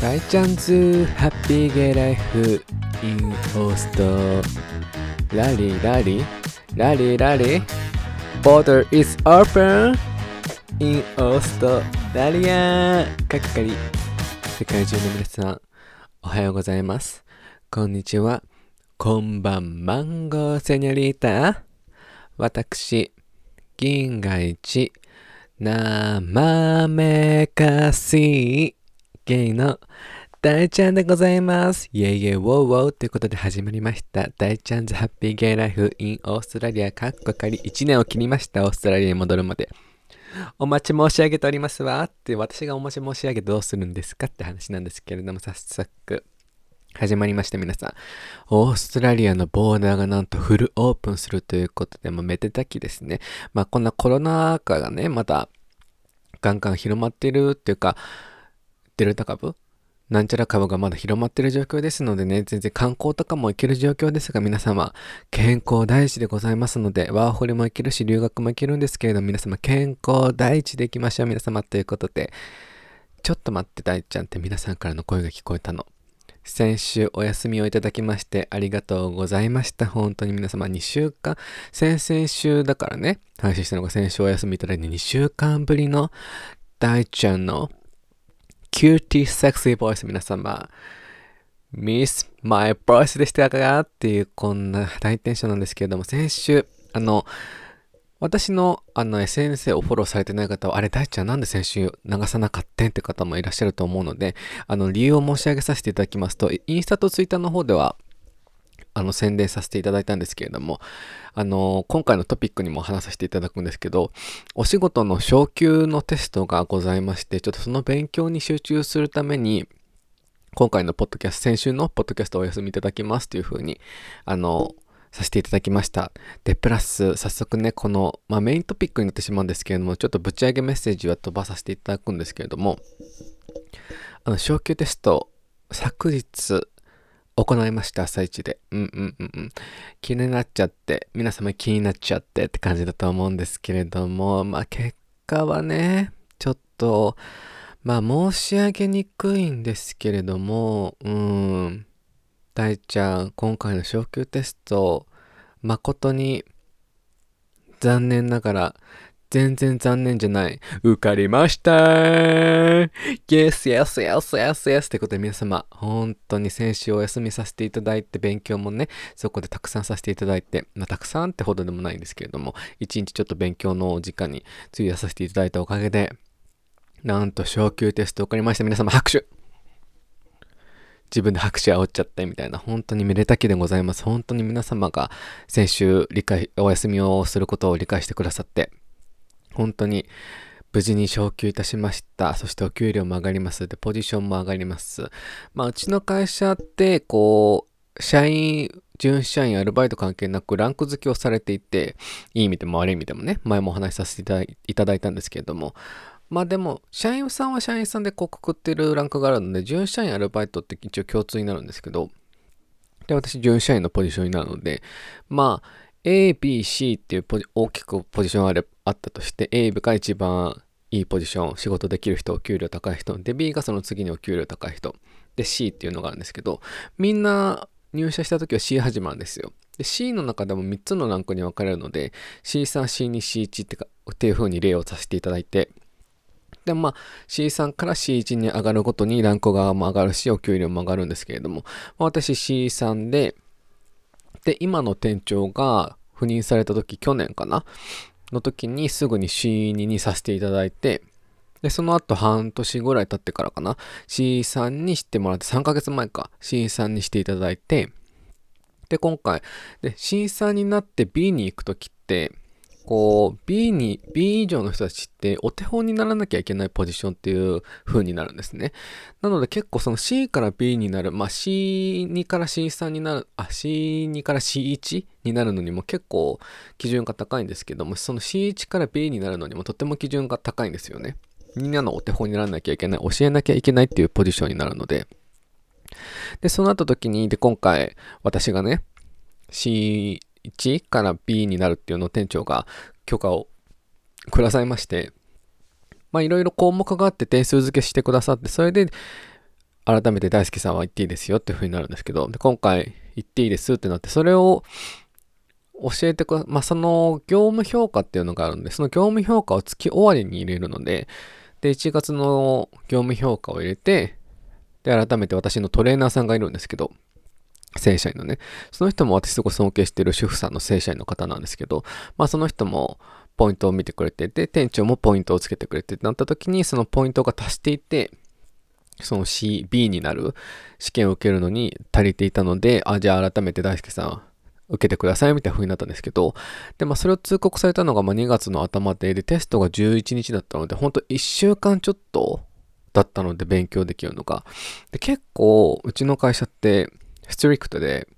大ちゃんズハッピーゲイライフインオーストラリラリラリラリ Border is open. in オーストラリア。かかかり世界中の皆さんおはようございます。こんにちは。こんばんマンゴーセニョリータ。私銀河一。生めかし。いゲイの大ちゃんでございます。イェイイェイウォーウォーということで始まりました。大ちゃんズハッピーゲイライフインオーストラリアかっこかり1年を切りました。オーストラリアに戻るまで。お待ち申し上げておりますわ。って私がお待ち申し上げどうするんですかって話なんですけれども、早速。始まりました皆さん。オーストラリアのボーダーがなんとフルオープンするということで、もめでたきですね。まあこんなコロナ禍がね、まだガンガン広まってるっていうか、デルタ株なんちゃら株がまだ広まってる状況ですのでね、全然観光とかも行ける状況ですが、皆様、健康第一でございますので、ワーホリも行けるし、留学も行けるんですけれど、皆様、健康第一で行きましょう、皆様、ということで、ちょっと待って、大ちゃんって皆さんからの声が聞こえたの。先週お休みをいただきましてありがとうございました。本当に皆様2週間、先々週だからね、配信したのが先週お休みいただいて2週間ぶりの大ちゃんの cutie sexy voice 皆様、 miss my voice でしたか？っていうこんな大テンションなんですけれども、先週、あの、私のあの SNS をフォローされてない方は、あれ大ちゃんなんで先週流さなかったん？って方もいらっしゃると思うので、あの理由を申し上げさせていただきますと、インスタとツイッターの方では、あの宣伝させていただいたんですけれども、あの今回のトピックにも話させていただくんですけど、お仕事の昇級のテストがございまして、ちょっとその勉強に集中するために、今回のポッドキャスト、先週のポッドキャストお休みいただきますというふうに、あの、させていただきました。で、プラス、早速ね、この、まあ、メイントピックになってしまうんですけれども、ちょっとぶち上げメッセージは飛ばさせていただくんですけれども、あの、昇級テスト、昨日、行いました、朝一で。うんうんうんうん。気になっちゃって、皆様気になっちゃってって感じだと思うんですけれども、まあ結果はね、ちょっと、まあ申し上げにくいんですけれども、うん。大ちゃん、今回の昇級テスト、誠に残念ながら、全然残念じゃない。受かりました !Yes, yes, yes, yes, yes! ってことで皆様、本当に先週お休みさせていただいて、勉強もね、そこでたくさんさせていただいて、まあ、たくさんってほどでもないんですけれども、一日ちょっと勉強の時間に費やさせていただいたおかげで、なんと昇級テスト受かりました。皆様拍手自分で拍手煽っちゃってみたいな、本当にめでたきでございます。本当に皆様が先週理解、お休みをすることを理解してくださって、本当に無事に昇級いたしました。そしてお給料も上がります。で、ポジションも上がります。まあ、うちの会社って、こう、社員、準社員、アルバイト関係なくランク付けをされていて、いい意味でも悪い意味でもね、前もお話しさせていただいたんですけれども、まあでも、社員さんは社員さんでこうくくってるランクがあるので、準社員、アルバイトって一応共通になるんですけど、で、私、準社員のポジションになるので、まあ、A、B、C っていうポジ大きくポジションあれあったとして、A が一番いいポジション、仕事できる人、お給料高い人、で、B がその次にお給料高い人、で、C っていうのがあるんですけど、みんな入社した時は C 始まるんですよ。で、C の中でも3つのランクに分かれるので、C3、C2、C1 ってかっていう風に例をさせていただいて、で、まあ、C3 から C1 に上がるごとにランクが上がるし、お給料も上がるんですけれども、まあ、私 C3 で、で、今の店長が赴任された時、去年かなの時にすぐに C2 にさせていただいて、で、その後半年ぐらい経ってからかな、C3 にしてもらって、3ヶ月前か、C3 にしていただいて、で、今回、で、C3 になって B に行く時って、こう、B に、B 以上の人たちってお手本にならなきゃいけないポジションっていう風になるんですね。なので結構その C から B になる、まあ C2 から C3 になる、あ、C2 から C1 になるのにも結構基準が高いんですけども、その C1 から B になるのにもとても基準が高いんですよね。みんなのお手本にならなきゃいけない、教えなきゃいけないっていうポジションになるので。で、そうなった時に、で、今回私がね、C 1から B になるっていうのを店長が許可をくださいまして、まあいろいろ項目があって点数付けしてくださって、それで改めて大輔さんは言っていいですよっていう風になるんですけど、で今回言っていいですってなって、それを教えてくだ、まあ、その業務評価っていうのがあるんで、その業務評価を月終わりに入れるので、で、1月の業務評価を入れて、で、改めて私のトレーナーさんがいるんですけど、正社員のね、その人も私すごい尊敬している主婦さんの正社員の方なんですけど、まあその人もポイントを見てくれてて、店長もポイントをつけてくれてってなった時に、そのポイントが足していて、その C、B になる試験を受けるのに足りていたので、あ、じゃあ改めて大輔さん、受けてくださいみたいな風になったんですけど、で、まあそれを通告されたのがま2月の頭で、で、テストが11日だったので、ほんと1週間ちょっとだったので勉強できるのが。で、結構、うちの会社って、ストリクトで、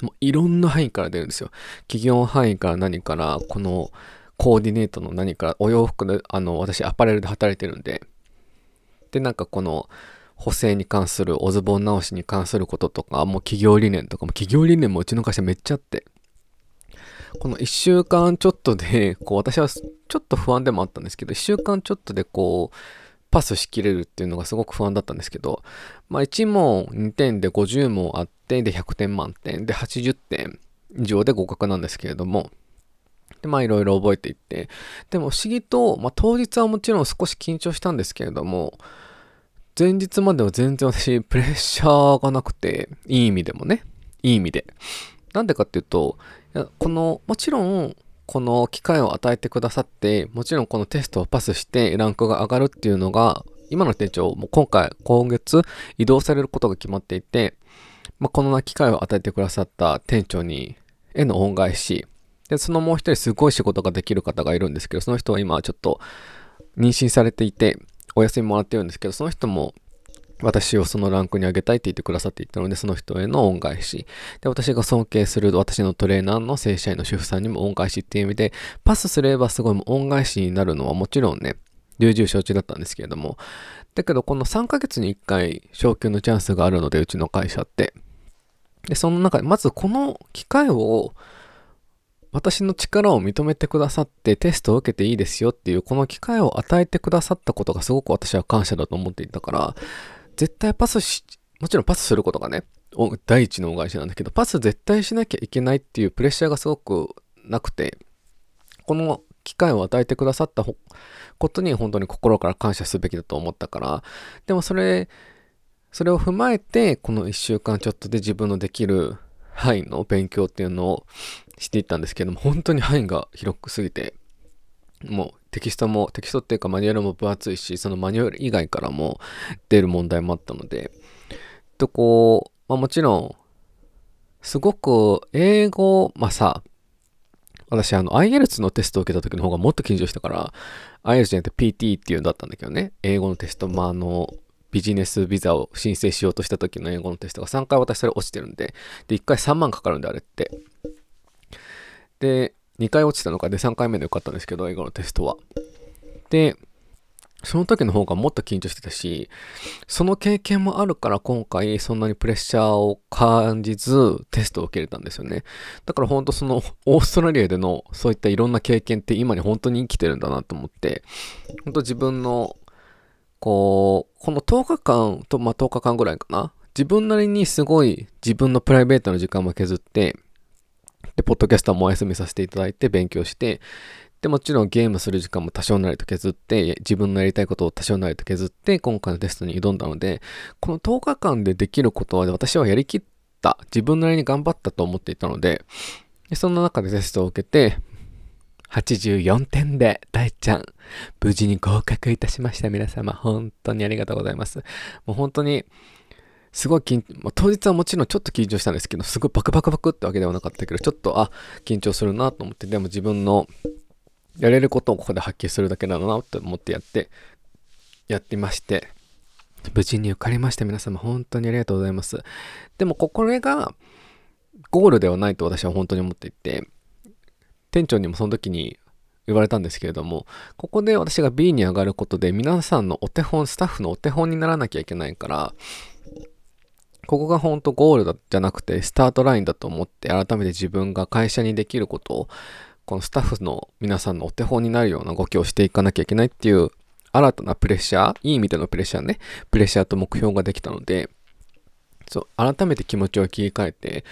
もういろんな範囲から出るんですよ。企業範囲から何から、このコーディネートの何から、お洋服で、あの、私アパレルで働いてるんで、で、なんかこの、補正に関する、おズボン直しに関することとか、もう企業理念とかも、企業理念もうちの会社めっちゃあって、この1週間ちょっとで、こう私はちょっと不安でもあったんですけど、1週間ちょっとでこう、パスしきれるっていうのがすごく不安だったんですけど、まあ1問2点で50問あって、で100点満点で80点以上で合格なんですけれども、で、まあいろいろ覚えていって、でも不思議と、まあ当日はもちろん少し緊張したんですけれども、前日までは全然私プレッシャーがなくて、いい意味でもね、いい意味で。なんでかっていうと、この、もちろん、この機会を与えてくださって、もちろんこのテストをパスしてランクが上がるっていうのが、今の店長も今回、今月移動されることが決まっていて、まあ、この機会を与えてくださった店長に、への恩返し、で、そのもう一人すごい仕事ができる方がいるんですけど、その人は今ちょっと妊娠されていて、お休みもらってるんですけど、その人も私をそのランクに上げたいって言ってくださっていたので、その人への恩返し。で、私が尊敬する私のトレーナーの正社員の主婦さんにも恩返しっていう意味で、パスすればすごい恩返しになるのはもちろんね、重々承知だったんですけれども、だけどこの3ヶ月に1回昇給のチャンスがあるので、うちの会社って。で、その中で、まずこの機会を私の力を認めてくださってテストを受けていいですよっていうこの機会を与えてくださったことがすごく私は感謝だと思っていたから、絶対パスし、もちろんパスすることがね、第一の恩返しなんだけど、パス絶対しなきゃいけないっていうプレッシャーがすごくなくて、この機会を与えてくださったことに本当に心から感謝すべきだと思ったから、でもそれ、それを踏まえて、この1週間ちょっとで自分のできる範囲の勉強っていうのをしていったんですけども、本当に範囲が広くすぎて、もうテキストも、テキストっていうかマニュアルも分厚いし、そのマニュアル以外からも出る問題もあったので、とこう、まあもちろん、すごく英語、まあさ、私あの IELTS のテストを受けた時の方がもっと緊張したから、IELTS じゃなくて PT っていうんだったんだけどね、英語のテスト、まああの、ビジネスビザを申請しようとした時の英語のテストが3回私それ落ちてるんで、で、1回3万かかるんであれって。で、2回落ちたのかで3回目で受かったんですけど、英語のテストは。で、その時の方がもっと緊張してたし、その経験もあるから今回そんなにプレッシャーを感じずテストを受けれたんですよね。だから本当そのオーストラリアでのそういったいろんな経験って今に本当に生きてるんだなと思って、本当自分のこう、この10日間と、まあ、10日間ぐらいかな。自分なりにすごい自分のプライベートの時間も削って、で、ポッドキャスターもお休みさせていただいて勉強して、で、もちろんゲームする時間も多少なりと削って、自分のやりたいことを多少なりと削って、今回のテストに挑んだので、この10日間でできることは私はやりきった、自分なりに頑張ったと思っていたので、でそんな中でテストを受けて、84点で大ちゃん、無事に合格いたしました。皆様、本当にありがとうございます。もう本当に、すごい緊、まあ、当日はもちろんちょっと緊張したんですけど、すごいバクバクバクってわけではなかったけど、ちょっと、あ、緊張するなと思って、でも自分のやれることをここで発揮するだけなのなと思ってやって、やってまして、無事に受かりました。皆様、本当にありがとうございます。でも、これが、ゴールではないと私は本当に思っていて、店長にもその時に言われたんですけれども、ここで私が B に上がることで皆さんのお手本、スタッフのお手本にならなきゃいけないから、ここが本当ゴールだじゃなくてスタートラインだと思って改めて自分が会社にできることをこのスタッフの皆さんのお手本になるような動きをしていかなきゃいけないっていう新たなプレッシャー、いい意味でのプレッシャーね、プレッシャーと目標ができたので、そう、改めて気持ちを切り替えて、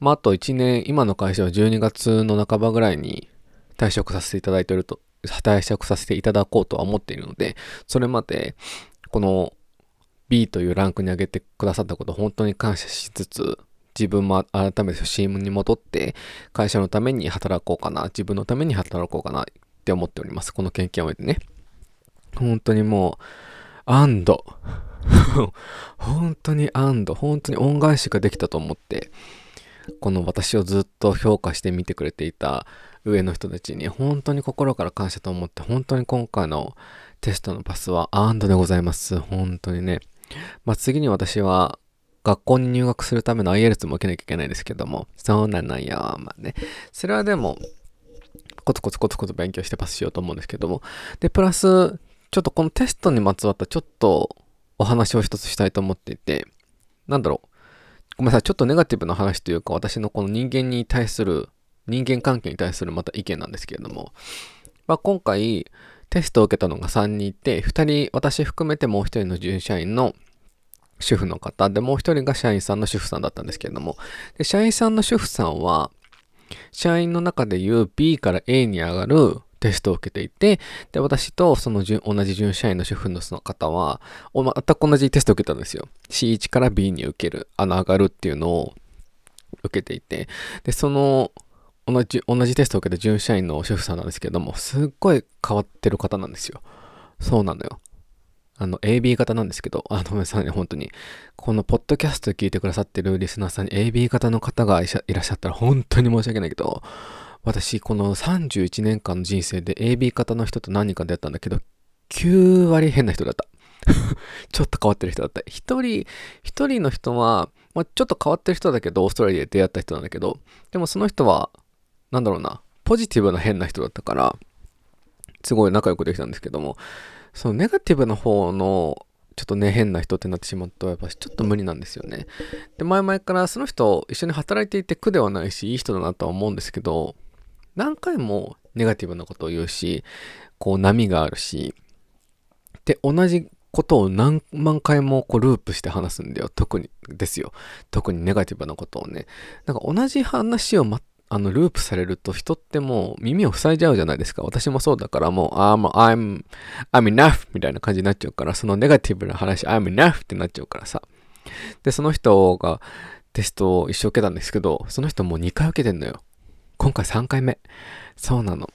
まあ、あと1年、今の会社は12月の半ばぐらいに退職させていただいていると、退職させていただこうとは思っているので、それまで、この B というランクに上げてくださったこと本当に感謝しつつ、自分も改めて初心に戻って会社のために働こうかな、自分のために働こうかなって思っております。この経験を得てね。本当にもう、安堵。本当に安堵。本当に恩返しができたと思って、この私をずっと評価して見てくれていた上の人たちに本当に心から感謝と思って、本当に今回のテストのパスは安堵でございます。本当にね。まあ、次に私は学校に入学するための IELTS も受けなきゃいけないですけども、そうなのよ。まあね。それはでも、コツコツコツコツ勉強してパスしようと思うんですけども。で、プラス、ちょっとこのテストにまつわったちょっとお話を一つしたいと思っていて、なんだろう。ごめんなさい。ちょっとネガティブな話というか、私のこの人間に対する、人間関係に対するまた意見なんですけれども、まあ、今回、テストを受けたのが3人いて、2人、私含めてもう1人の従社員の主婦の方で、もう一人が社員さんの主婦さんだったんですけれども、で社員さんの主婦さんは、社員の中でいう B から A に上がるテストを受けていて、で、私とその同じ準社員の主婦のその方は、全く同じテストを受けたんですよ。C1 から B に受ける、あの、上がるっていうのを受けていて、で、その、同じ、同じテストを受けた準社員の主婦さんなんですけども、すっごい変わってる方なんですよ。そうなのよ。あの、AB 型なんですけど、あ、ごめんなさいね、本当に。このポッドキャスト聞いてくださってるリスナーさんに AB 型の方がいらっしゃったら本当に申し訳ないけど、私、この31年間の人生で AB 型の人と何人か出会ったんだけど、9割変な人だった。ちょっと変わってる人だった。一人、一人の人は、まあ、ちょっと変わってる人だけど、オーストラリアで出会った人なんだけど、でもその人は、なんだろうな、ポジティブな変な人だったから、すごい仲良くできたんですけども、そのネガティブな方のちょっとね、変な人ってなってしまうと、やっぱちょっと無理なんですよね。で、前々からその人一緒に働いていて苦ではないし、いい人だなとは思うんですけど、何回もネガティブなことを言うし、こう波があるし、で、同じことを何万回もこうループして話すんだよ。特にですよ。特にネガティブなことをね。なんか同じ話をあの、ループされると人ってもう耳を塞いじゃうじゃないですか。私もそうだからもう、I'm, I'm, I'm enough みたいな感じになっちゃうから、そのネガティブな話、I'm enough ってなっちゃうからさ。で、その人がテストを一生受けたんですけど、その人もう2回受けてんのよ。今回3回目。そうなの。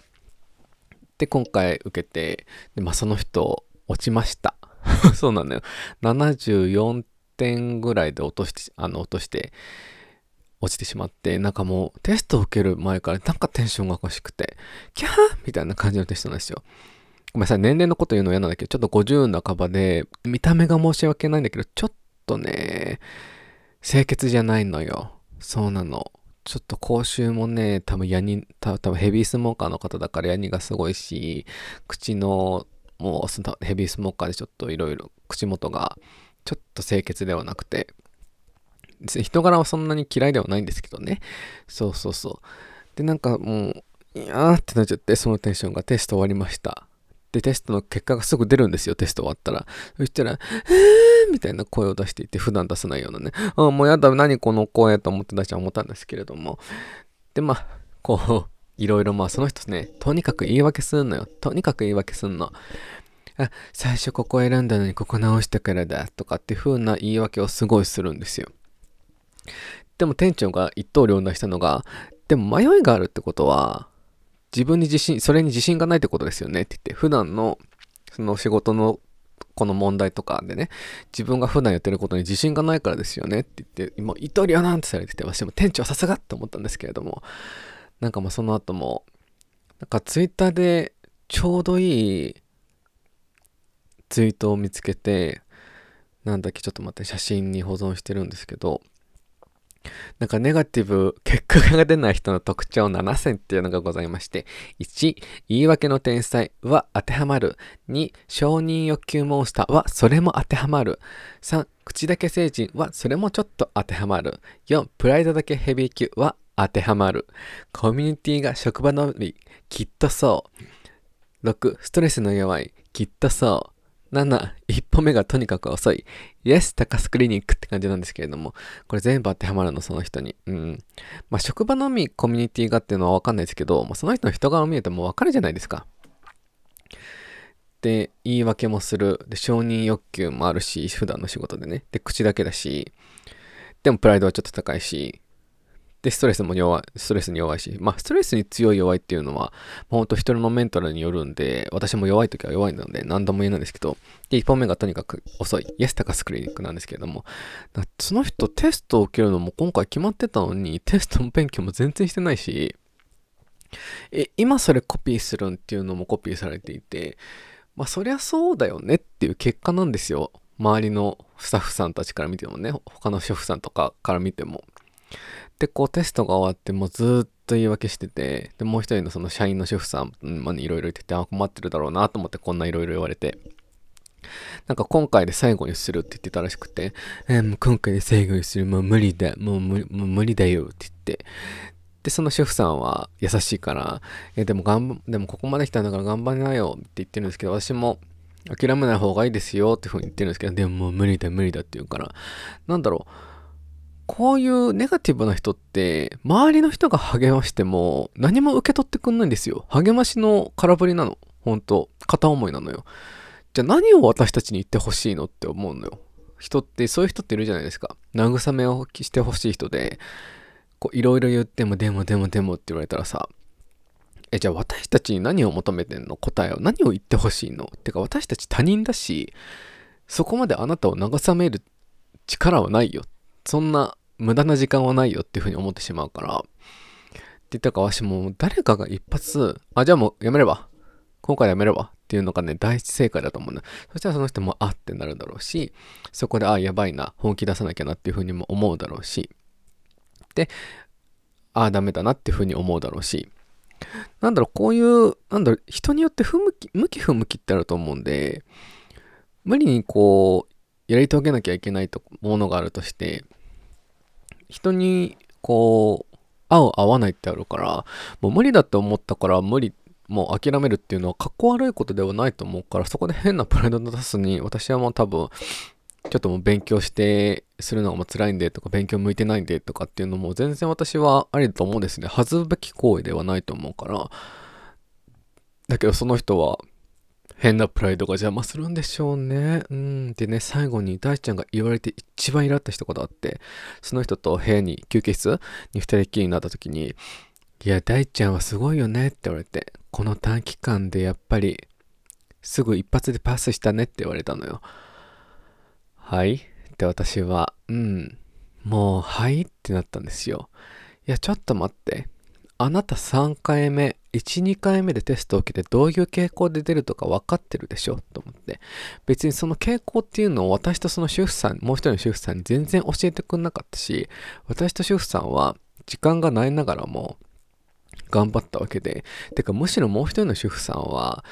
で、今回受けて、で、まあ、その人落ちました。そうなのよ。74点ぐらいで落として、あの、落として、落ちてしまって、なんかもうテストを受ける前からなんかテンションがおかしくて、キャーみたいな感じのテストなんですよ。ごめんなさい、年齢のこと言うの嫌なんだけど、ちょっと50半ばで、見た目が申し訳ないんだけど、ちょっとね、清潔じゃないのよ。そうなの。ちょっと口臭もね、多分ヤニ、多分ヘビースモーカーの方だからヤニがすごいし、口の、もうヘビースモーカーでちょっといろいろ口元がちょっと清潔ではなくて、人柄はそんなに嫌いではないんですけどね。そうそうそう。で、なんかもう、いやーってなっちゃって、そのテンションがテスト終わりました。で、テストの結果がすぐ出るんですよ、テスト終わったら。そしたら、えーみたいな声を出していて、普段出さないようなね。あもうやだ、何この声と思って出しは思ったんですけれども。で、まあ、こう、いろいろまあその人ね、とにかく言い訳すんのよ。とにかく言い訳すんの。あ、最初ここ選んだのにここ直したからだとかっていう風な言い訳をすごいするんですよ。でも店長が一刀両断したのが、でも迷いがあるってことは、自分に自信、それに自信がないってことですよねって言って、普段のその仕事のこの問題とかでね、自分が普段やってることに自信がないからですよねって言って、今、一刀両断ってされてて、私も店長さすがって思ったんですけれども、なんかもうその後も、なんかツイッターでちょうどいいツイートを見つけて、なんだっけ、ちょっと待って、写真に保存してるんですけど、なんかネガティブ、結果が出ない人の特徴7選っていうのがございまして、1、言い訳の天才は当てはまる。2、承認欲求モンスターはそれも当てはまる。3、口だけ成人はそれもちょっと当てはまる。4、プライドだけヘビー級は当てはまる。コミュニティが職場のみ、きっとそう。6、ストレスの弱い、きっとそう。7、一歩目がとにかく遅い。Yes, 高須クリニックって感じなんですけれども、これ全部当てはまるの、その人に。うん。まあ、職場のみコミュニティがっていうのはわかんないですけど、まあ、その人の人柄を見るともうわかるじゃないですか。で、言い訳もする。で、承認欲求もあるし、普段の仕事でね。で、口だけだし、でもプライドはちょっと高いし、で、ストレスも弱い、ストレスに弱いし、まあ、ストレスに強い弱いっていうのは、ほんと人のメンタルによるんで、私も弱い時は弱いので、何度も言えないんですけど、で、1本目がとにかく遅い、イエスタカスクリニックなんですけれども、その人テストを受けるのも今回決まってたのに、テストも勉強も全然してないし、え、今それコピーするんっていうのもコピーされていて、まあ、そりゃそうだよねっていう結果なんですよ。周りのスタッフさんたちから見てもね、他の主婦さんとかから見ても。で、こうテストが終わってもうずっと言い訳してて、で、もう一人のその社員の主婦さんにいろいろ言ってて、あ、困ってるだろうなと思ってこんないろいろ言われて。なんか今回で最後にするって言ってたらしくて、えー、もう今回で最後にする、もう無理だ、もう無もう無理だよって言って。で、その主婦さんは優しいから、えー、でも頑張、でもここまで来たんだから頑張りなよって言ってるんですけど、私も諦めない方がいいですよっていうふうに言ってるんですけど、でももう無理だ無理だって言うから、なんだろう、こういうネガティブな人って、周りの人が励ましても何も受け取ってくんないんですよ。励ましの空振りなの。本当片思いなのよ。じゃあ何を私たちに言ってほしいのって思うのよ。人って、そういう人っているじゃないですか。慰めをしてほしい人で、こう、いろいろ言っても、でもでもでもって言われたらさ、え、じゃあ私たちに何を求めてんの？答えを。何を言ってほしいの？ってか私たち他人だし、そこまであなたを慰める力はないよ。そんな無駄な時間はないよっていうふうに思ってしまうから。って言ったかわしも誰かが一発、あ、じゃあもうやめれば。今回やめればっていうのがね、第一正解だと思うんだ。そしたらその人もあってなるだろうし、そこであ、やばいな、本気出さなきゃなっていうふうにも思うだろうし、で、ああ、ダメだなっていうふうに思うだろうし、なんだろう、こういう、なんだろう、人によって不向き、向き不向きってあると思うんで、無理にこう、やり遂げなきゃいけないとものがあるとして、人にこう、合う合わないってあるから、もう無理だって思ったから無理、もう諦めるっていうのはかっこ悪いことではないと思うから、そこで変なプライドの出すに、私はもう多分、ちょっともう勉強してするのがもう辛いんでとか、勉強向いてないんでとかっていうのも全然私はありだと思うんですね。恥ずべき行為ではないと思うから。だけどその人は変なプライドが邪魔するんでしょうね。うん。でね、最後に大ちゃんが言われて一番イラった一言あって、その人と部屋に、休憩室に二人きりになった時に、いや、大ちゃんはすごいよねって言われて、この短期間でやっぱり、すぐ一発でパスしたねって言われたのよ。はい？って私は、うん、もう、はい？ってなったんですよ。いや、ちょっと待って。あなた3回目、1、2回目でテストを受けてどういう傾向で出るとか分かってるでしょ？と思って。別にその傾向っていうのを私とその主婦さん、もう一人の主婦さんに全然教えてくんなかったし、私と主婦さんは時間がないながらも頑張ったわけで、てかむしろもう一人の主婦さんは、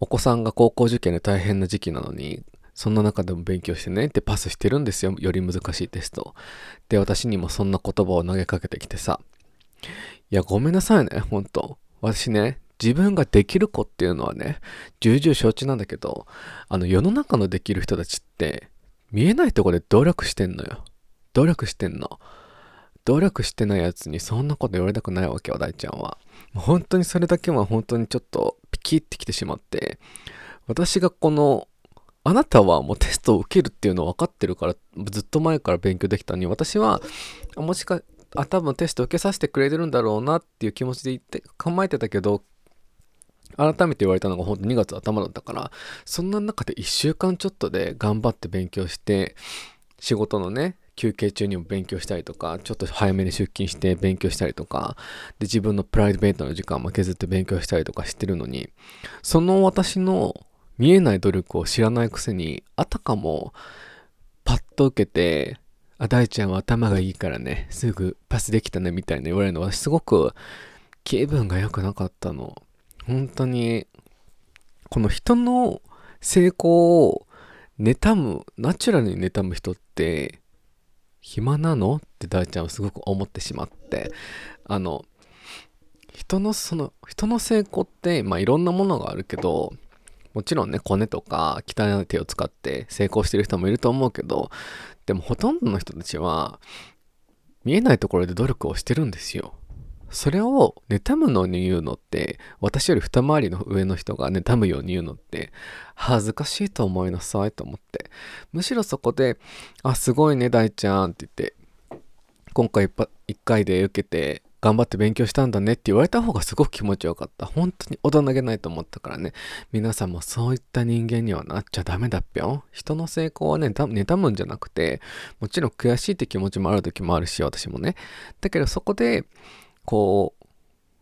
お子さんが高校受験で大変な時期なのに、そんな中でも勉強してねってパスしてるんですよ。より難しいテスト。で、私にもそんな言葉を投げかけてきてさ、いや、ごめんなさいね、ほんと。私ね、自分ができる子っていうのはね、重々承知なんだけど、あの世の中のできる人たちって、見えないとこで努力してんのよ。努力してんの。努力してないやつにそんなこと言われたくないわけよ、大ちゃんは。本当にそれだけは本当にちょっとピキってきてしまって、私がこの、あなたはもうテストを受けるっていうの分かってるから、ずっと前から勉強できたのに、私は、もしかあ、多分テスト受けさせてくれてるんだろうなっていう気持ちで言って構えてたけど、改めて言われたのが本当2月頭だったから、そんな中で1週間ちょっとで頑張って勉強して、仕事のね、休憩中にも勉強したりとか、ちょっと早めに出勤して勉強したりとか、で、自分のプライベートの時間も削って勉強したりとかしてるのに、その私の見えない努力を知らないくせに、あたかもパッと受けて、あ、大ちゃんは頭がいいからね、すぐパスできたねみたいな言われるのはすごく気分が良くなかったの。本当に、この人の成功を妬む、ナチュラルに妬む人って、暇なの？って大ちゃんはすごく思ってしまって、あの、人のその、人の成功って、まあいろんなものがあるけど、もちろんね、コネとか汚い手を使って成功してる人もいると思うけど、でもほとんどの人たちは、見えないところで努力をしてるんですよ。それを妬むのに言うのって、私より二回りの上の人が妬むように言うのって、恥ずかしいと思いなさいと思って。むしろそこで、あ、すごいね、大ちゃんって言って、今回一回で受けて、頑張って勉強したんだねって言われた方がすごく気持ちよかった。本当に大人げないと思ったからね。皆さんもそういった人間にはなっちゃダメだっぴょん。人の成功はね、妬むんじゃなくて、もちろん悔しいって気持ちもある時もあるし、私もね。だけどそこで、こう、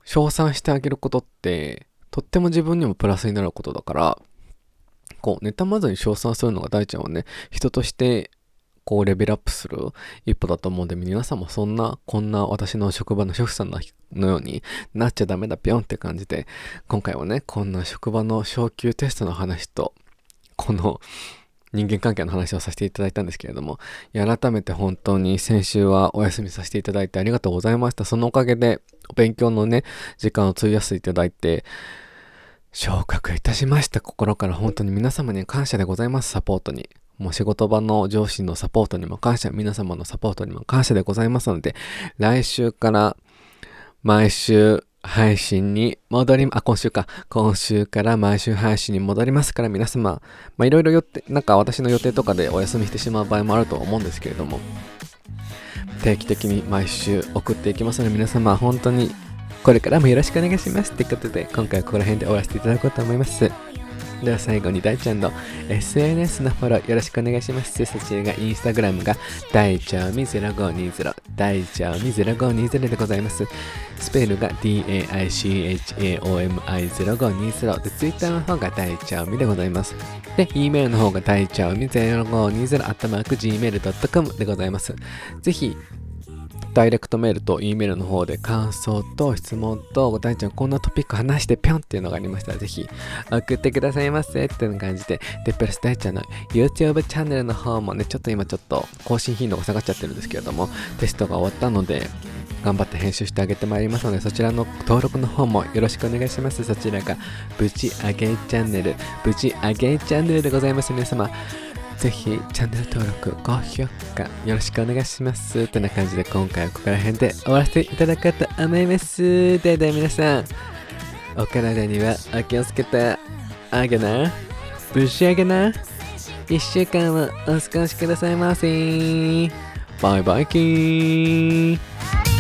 称賛してあげることって、とっても自分にもプラスになることだから、こう、妬まずに称賛するのが大ちゃんはね、人としてこうレベルアップする一歩だと思うんで、皆さんもそんな、こんな私の職場の主婦さんのようになっちゃダメだぴょんって感じで、今回はね、こんな職場の昇級テストの話と、この人間関係の話をさせていただいたんですけれども、改めて本当に先週はお休みさせていただいてありがとうございました。そのおかげで、お勉強のね、時間を費やしていただいて、昇格いたしました。心から本当に皆様に感謝でございます。サポートに。もう仕事場の上司のサポートにも感謝、皆様のサポートにも感謝でございますので、来週から毎週配信に戻り、あ、今週か。今週から毎週配信に戻りますから皆様、まあいろいろ予定、なんか私の予定とかでお休みしてしまう場合もあると思うんですけれども、定期的に毎週送っていきますので皆様本当にこれからもよろしくお願いします。ってことで今回はここら辺で終わらせていただこうと思います。では最後に大ちゃんの SNS のフォローよろしくお願いします。そちらがインスタグラムが大ちゃみ0520大ちゃみ0520でございます。スペルが DAICHAOMI0520 で、ツイッターの方が大ちゃみでございます。で、E メールの方が大ちゃみ0520アットマーク Gmail.com でございます。ぜひ、ダイレクトメールと E メールの方で感想と質問と、大ちゃんこんなトピック話してぴょんっていうのがありましたら、ぜひ送ってくださいませっていう感じで、で、プラス大ちゃんの YouTube チャンネルの方もね、ちょっと今ちょっと更新頻度が下がっちゃってるんですけれども、テストが終わったので、頑張って編集してあげてまいりますので、そちらの登録の方もよろしくお願いします。そちらが、ぶち上げチャンネル、ぶち上げチャンネルでございます。皆様、ぜひチャンネル登録、高評価よろしくお願いします。てな感じで今回はここら辺で終わらせていただこうと思います。ではでは皆さん、お体にはお気をつけてあげな。ぶしあげな。一週間はお過ごしくださいませ。バイバイキー